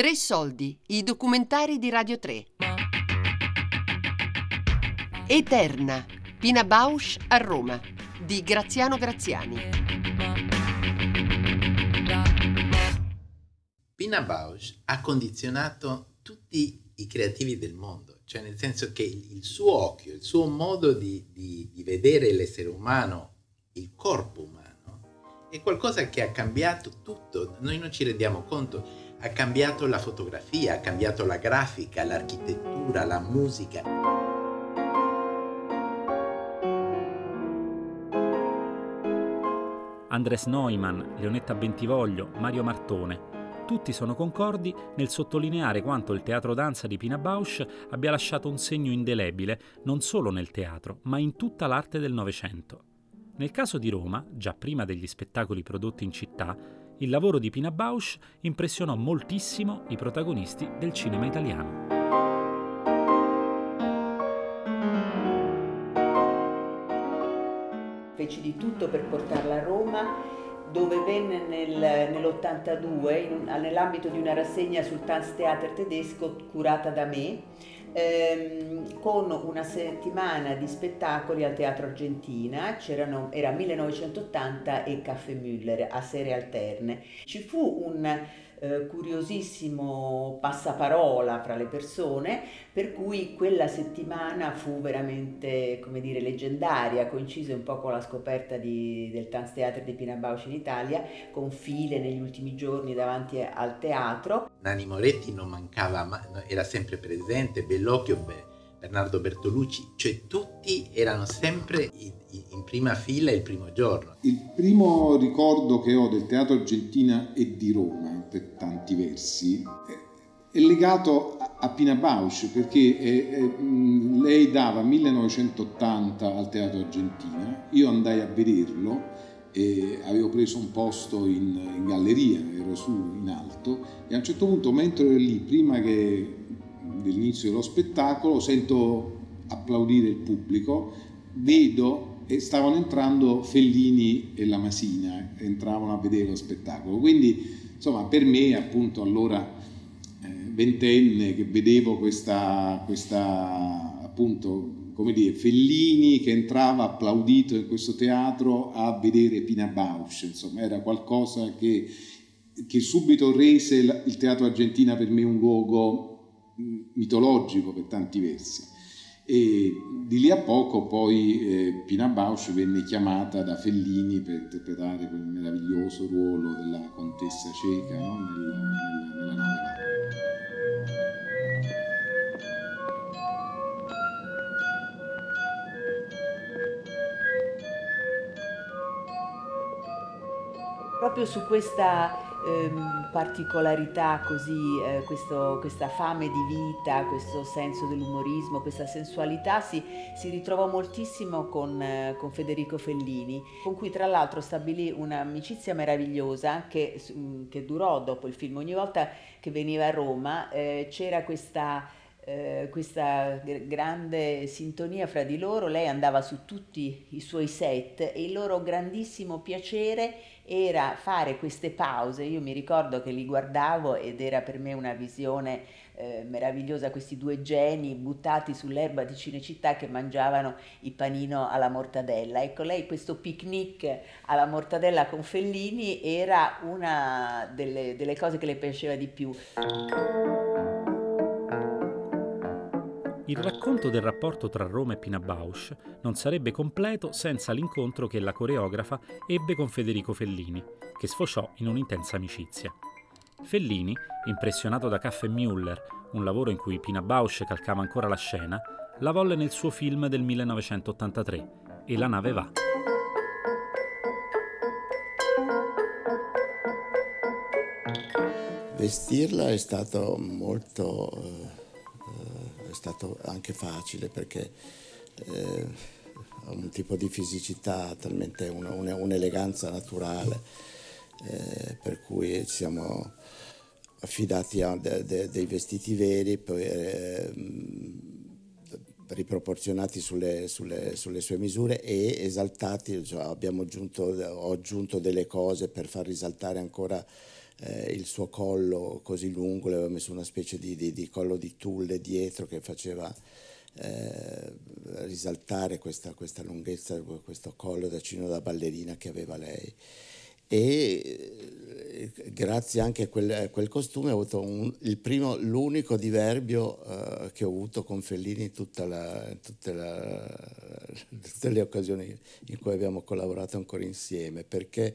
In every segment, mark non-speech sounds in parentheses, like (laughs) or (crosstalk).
Tre soldi, i documentari di Radio 3. Eterna, Pina Bausch a Roma, di Graziano Graziani. Pina Bausch ha condizionato tutti i creativi del mondo, cioè nel senso che il suo occhio, il suo modo di, di, di vedere l'essere umano, il corpo umano, è qualcosa che ha cambiato tutto. Noi non ci rendiamo conto ha cambiato la fotografia, ha cambiato la grafica, l'architettura, la musica. Andres Neumann, Leonetta Bentivoglio, Mario Martone, tutti sono concordi nel sottolineare quanto il teatro danza di Pina Bausch abbia lasciato un segno indelebile non solo nel teatro, ma in tutta l'arte del Novecento. Nel caso di Roma, già prima degli spettacoli prodotti in città, il lavoro di Pina Bausch impressionò moltissimo i protagonisti del cinema italiano. Feci di tutto per portarla a Roma dove venne nel, nell'82 nell'ambito di una rassegna sul Tanztheater tedesco curata da me ehm, con una settimana di spettacoli al Teatro Argentina, era 1980 e Caffè Müller a serie alterne. Ci fu un eh, curiosissimo passaparola fra le persone, per cui quella settimana fu veramente, come dire, leggendaria, coincise un po' con la scoperta di, del Tanztheater di Pina Bausch in Italia, con file negli ultimi giorni davanti al teatro. Nani Moretti non mancava, era sempre presente, Bellocchio, beh, Bernardo Bertolucci, cioè tutti erano sempre in, prima fila il primo giorno. Il primo ricordo che ho del Teatro Argentina e di Roma, per tanti versi, è, legato a, Pina Bausch perché è, è, lei dava 1980 al Teatro Argentina, io andai a vederlo e avevo preso un posto in, in galleria, ero su in alto e a un certo punto mentre ero lì, prima che dell'inizio dello spettacolo, sento applaudire il pubblico, vedo e stavano entrando Fellini e la Masina, entravano a vedere lo spettacolo. Quindi, insomma, per me, appunto, allora eh, ventenne, che vedevo questa, questa, appunto, come dire, Fellini che entrava applaudito in questo teatro a vedere Pina Bausch, insomma, era qualcosa che, che subito rese il teatro argentina per me un luogo mitologico per tanti versi. E di lì a poco poi eh, Pina Bausch venne chiamata da Fellini per interpretare quel meraviglioso ruolo della contessa cieca no? nel, nel, nella nave Proprio su questa ehm, particolarità così, eh, questo, questa fame di vita, questo senso dell'umorismo, questa sensualità si, si ritrovò moltissimo con, eh, con, Federico Fellini, con cui tra l'altro stabilì un'amicizia meravigliosa che, che, durò dopo il film. Ogni volta che veniva a Roma eh, c'era questa... Eh, questa grande sintonia fra di loro, lei andava su tutti i suoi set e il loro grandissimo piacere era fare queste pause, io mi ricordo che li guardavo ed era per me una visione eh, meravigliosa, questi due geni buttati sull'erba di Cinecittà che mangiavano il panino alla mortadella. Ecco, lei questo picnic alla mortadella con Fellini era una delle, delle cose che le piaceva di più. Il racconto del rapporto tra Roma e Pina Bausch non sarebbe completo senza l'incontro che la coreografa ebbe con Federico Fellini, che sfociò in un'intensa amicizia. Fellini, impressionato da Caffè Müller, un lavoro in cui Pina Bausch calcava ancora la scena, la volle nel suo film del 1983 e La nave va. Vestirla è stato molto eh, stato anche facile perché eh, ha un tipo di fisicità, talmente una, una, un'eleganza naturale, eh, per cui ci siamo affidati a de, de, dei vestiti veri, poi eh, riproporzionati sulle, sulle, sulle, sue misure e esaltati, cioè aggiunto, ho aggiunto delle cose per far risaltare ancora eh, il suo collo così lungo, le avevo messo una specie di, di, di collo di tulle dietro che faceva eh, risaltare questa, questa, lunghezza, questo collo da cino da ballerina che aveva lei. E eh, grazie anche a quel, a quel costume ho avuto un, primo, l'unico diverbio uh, che ho avuto con Fellini in (laughs) tutte le occasioni in cui abbiamo collaborato ancora insieme, perché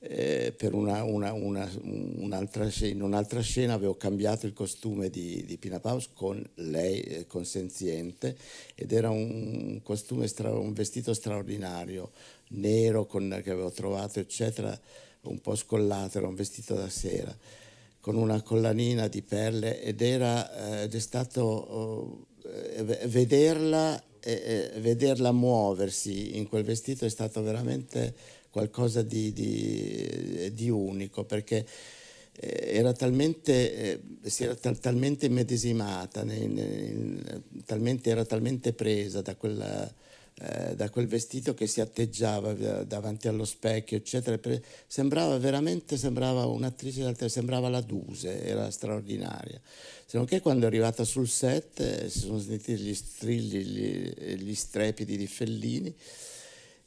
eh, per una, una, una, un'altra in un'altra scena avevo cambiato il costume di, di Pina Paus con lei, eh, consenziente, ed era un costume, stra, un vestito straordinario, nero con, che avevo trovato, eccetera, un po' scollato, era un vestito da sera, con una collanina di perle ed, era, eh, ed è stato oh, vederla, vederla muoversi in quel vestito è stato veramente qualcosa di, di, di unico perché eh, era talmente, eh, si era tal, talmente immedesimata, talmente, era talmente presa da, quella, eh, da, quel vestito che si atteggiava davanti allo specchio, eccetera. Sembrava veramente, sembrava un'attrice, sembrava la Duse, era straordinaria. Se non che quando è arrivata sul set eh, si sono sentiti gli strilli, gli, gli strepiti di Fellini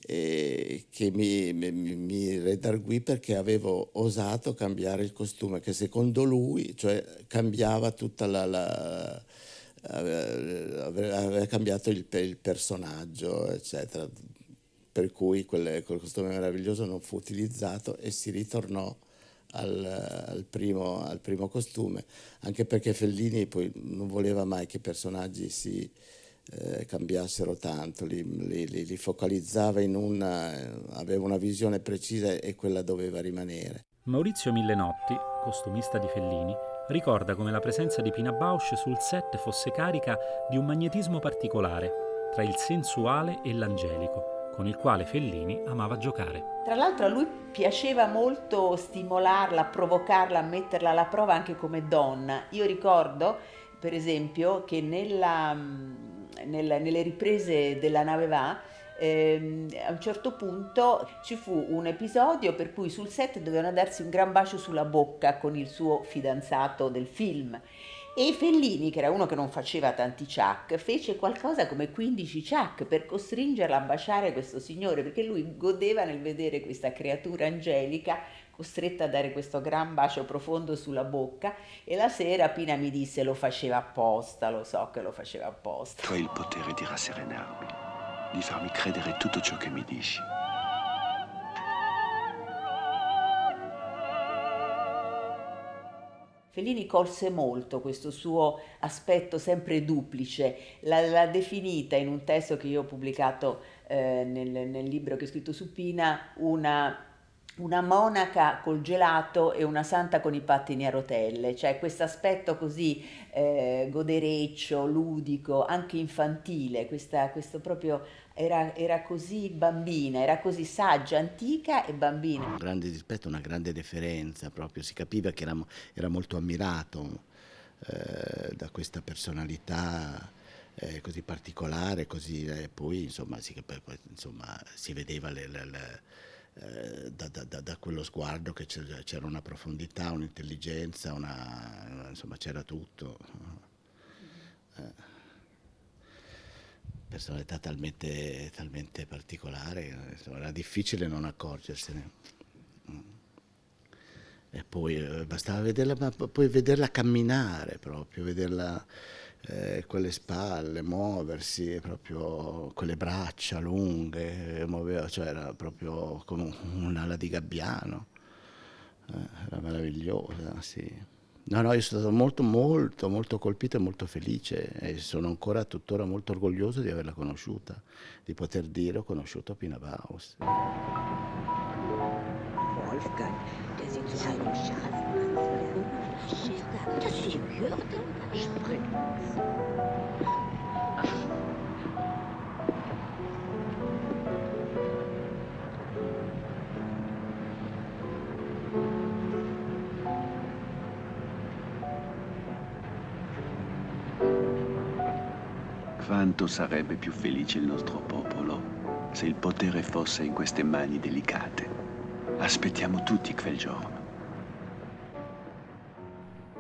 eh, che mi, mi, mi, redarguì perché avevo osato cambiare il costume che secondo lui cioè, cambiava tutta la, la aveva cambiato il, il, personaggio eccetera. Per cui quel, quel, costume meraviglioso non fu utilizzato e si ritornò al, al, primo, al primo costume. Anche perché Fellini poi non voleva mai che i personaggi si eh, cambiassero tanto, li, li, li, focalizzava in una, aveva una visione precisa e quella doveva rimanere. Maurizio Millenotti, costumista di Fellini, ricorda come la presenza di Pina Bausch sul set fosse carica di un magnetismo particolare tra il sensuale e l'angelico, con il quale Fellini amava giocare. Tra l'altro a lui piaceva molto stimolarla, provocarla, metterla alla prova anche come donna. Io ricordo, per esempio, che nella nel, nelle riprese della nave va, ehm, a un certo punto ci fu un episodio per cui sul set dovevano darsi un gran bacio sulla bocca con il suo fidanzato del film. E Fellini, che era uno che non faceva tanti ciak, fece qualcosa come 15 ciak per costringerla a baciare questo signore, perché lui godeva nel vedere questa creatura angelica costretta a dare questo gran bacio profondo sulla bocca e la sera Pina mi disse lo faceva apposta, lo so che lo faceva apposta. Tu hai il potere di rasserenarmi, di farmi credere tutto ciò che mi dici. Fellini colse molto questo suo aspetto sempre duplice, l'ha, definita in un testo che io ho pubblicato eh, nel, nel libro che ho scritto su Pina una una monaca col gelato e una santa con i pattini a rotelle, cioè questo aspetto così eh, godereccio, ludico, anche infantile, questa, questo proprio era, era, così bambina, era così saggia, antica e bambina. Un grande rispetto, una grande deferenza, proprio si capiva che era, era molto ammirato eh, da questa personalità. Eh, così particolare, così, eh, poi, insomma, si, insomma, si vedeva le, le, le eh, da, da, da, quello sguardo che c'era una profondità, un'intelligenza, una, insomma c'era tutto. Eh, personalità talmente, talmente particolare, insomma, era difficile non accorgersene. E poi eh, bastava vederla, poi vederla camminare proprio, vederla eh, quelle spalle, muoversi, proprio quelle braccia lunghe, muoveva, cioè era proprio come un'ala di gabbiano, eh, era meravigliosa, sì. No, no, io sono stato molto, molto, molto colpito e molto felice e sono ancora tuttora molto orgoglioso di averla conosciuta, di poter dire ho conosciuto Pina Baus. Wolfgang, der sieht so einen Schaden Das ist die Hürde. Quanto sarebbe più felice il nostro popolo se il potere fosse in queste mani delicate. Aspettiamo tutti quel giorno.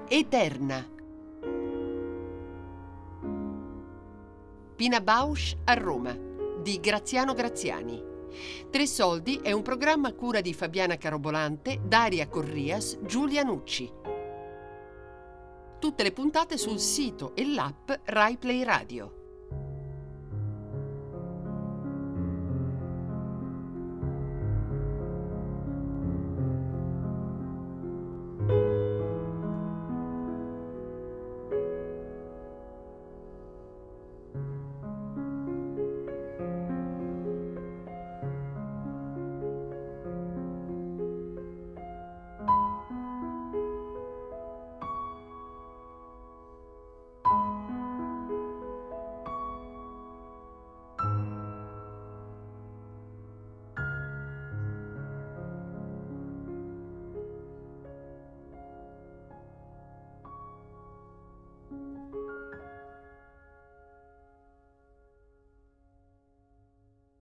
Eterna. Pina Bausch a Roma di Graziano Graziani. Tre soldi è un programma a cura di Fabiana Carobolante, Daria Corrias, Giulia Nucci. Tutte le puntate sul sito e l'app RaiPlay Radio.